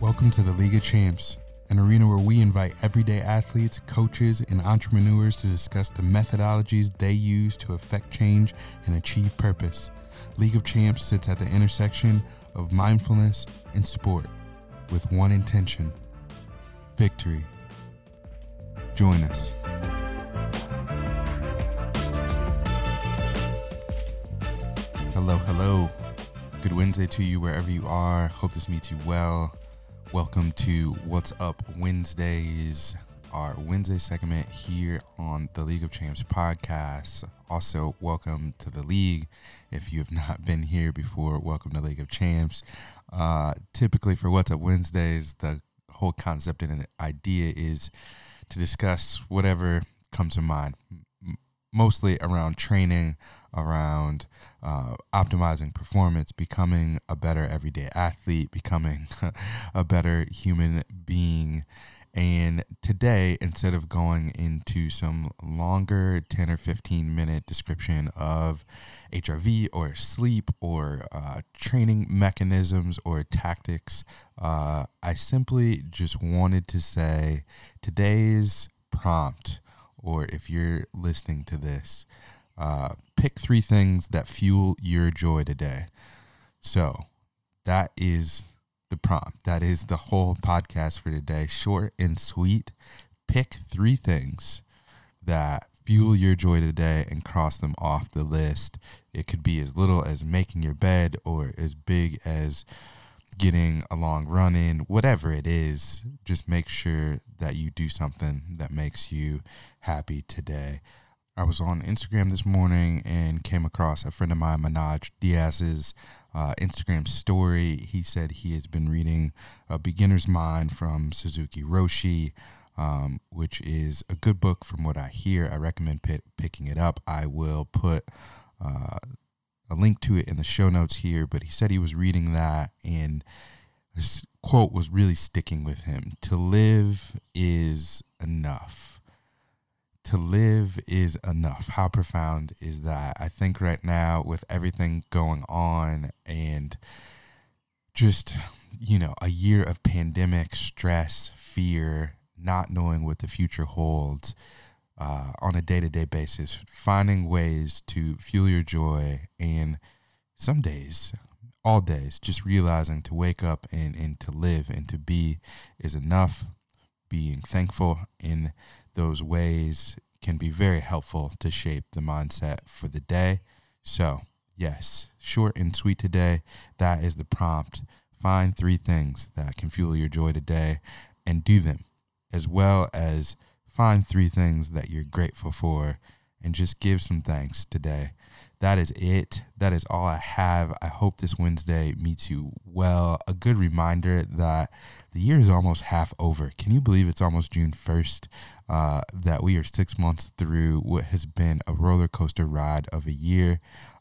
Welcome to the League of Champs, an arena where we invite everyday athletes, coaches, and entrepreneurs to discuss the methodologies they use to affect change and achieve purpose. League of Champs sits at the intersection of mindfulness and sport with one intention victory. Join us. Hello, hello. Good Wednesday to you wherever you are. Hope this meets you well. Welcome to What's Up Wednesdays, our Wednesday segment here on the League of Champs podcast. Also, welcome to the league. If you have not been here before, welcome to League of Champs. Uh, typically, for What's Up Wednesdays, the whole concept and idea is to discuss whatever comes to mind, mostly around training, around uh, optimizing performance, becoming a better everyday athlete, becoming a better human being. And today, instead of going into some longer 10 or 15 minute description of HRV or sleep or uh, training mechanisms or tactics, uh, I simply just wanted to say today's prompt, or if you're listening to this, uh, pick three things that fuel your joy today. So that is the prompt. That is the whole podcast for today. Short and sweet. Pick three things that fuel your joy today and cross them off the list. It could be as little as making your bed or as big as getting a long run in, whatever it is, just make sure that you do something that makes you happy today. I was on Instagram this morning and came across a friend of mine, Manaj Diaz's uh, Instagram story. He said he has been reading A Beginner's Mind from Suzuki Roshi, um, which is a good book from what I hear. I recommend p- picking it up. I will put uh, a link to it in the show notes here, but he said he was reading that and this quote was really sticking with him. To live is enough to live is enough. How profound is that? I think right now, with everything going on and just, you know, a year of pandemic stress, fear, not knowing what the future holds uh, on a day to day basis, finding ways to fuel your joy and some days, all days, just realizing to wake up and, and to live and to be is enough. Being thankful in those ways can be very helpful to shape the mindset for the day. So, yes, short and sweet today. That is the prompt. Find three things that can fuel your joy today and do them, as well as find three things that you're grateful for and just give some thanks today. That is it. That is all I have. I hope this Wednesday meets you well. A good reminder that the year is almost half over. Can you believe it's almost June 1st? Uh, that we are six months through what has been a roller coaster ride of a year.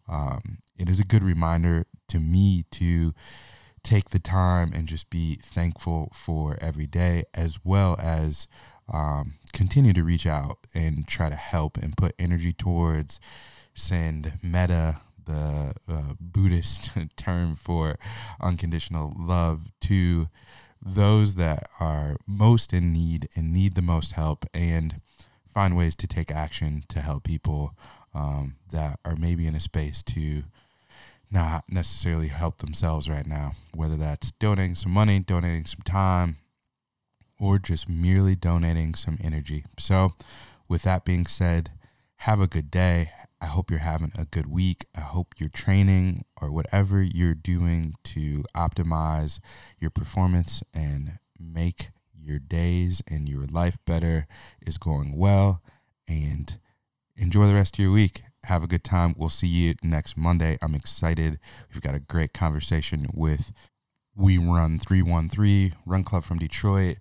Um, it is a good reminder to me to take the time and just be thankful for every day, as well as um, continue to reach out and try to help and put energy towards send metta the uh, Buddhist term for unconditional love to those that are most in need and need the most help and find ways to take action to help people um, that are maybe in a space to not necessarily help themselves right now, whether that's donating some money, donating some time, or just merely donating some energy. So, with that being said, have a good day. I hope you're having a good week. I hope you're training or whatever you're doing to optimize your performance and make your days and your life better is going well. And enjoy the rest of your week. Have a good time. We'll see you next Monday. I'm excited. We've got a great conversation with We Run 313, Run Club from Detroit,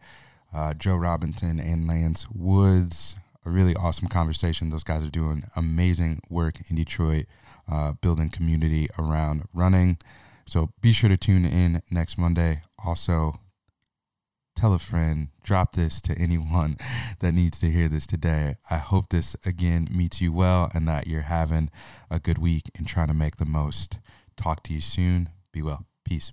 uh, Joe Robinson and Lance Woods a really awesome conversation. Those guys are doing amazing work in Detroit, uh, building community around running. So be sure to tune in next Monday. Also, tell a friend, drop this to anyone that needs to hear this today. I hope this again meets you well and that you're having a good week and trying to make the most. Talk to you soon. Be well. Peace.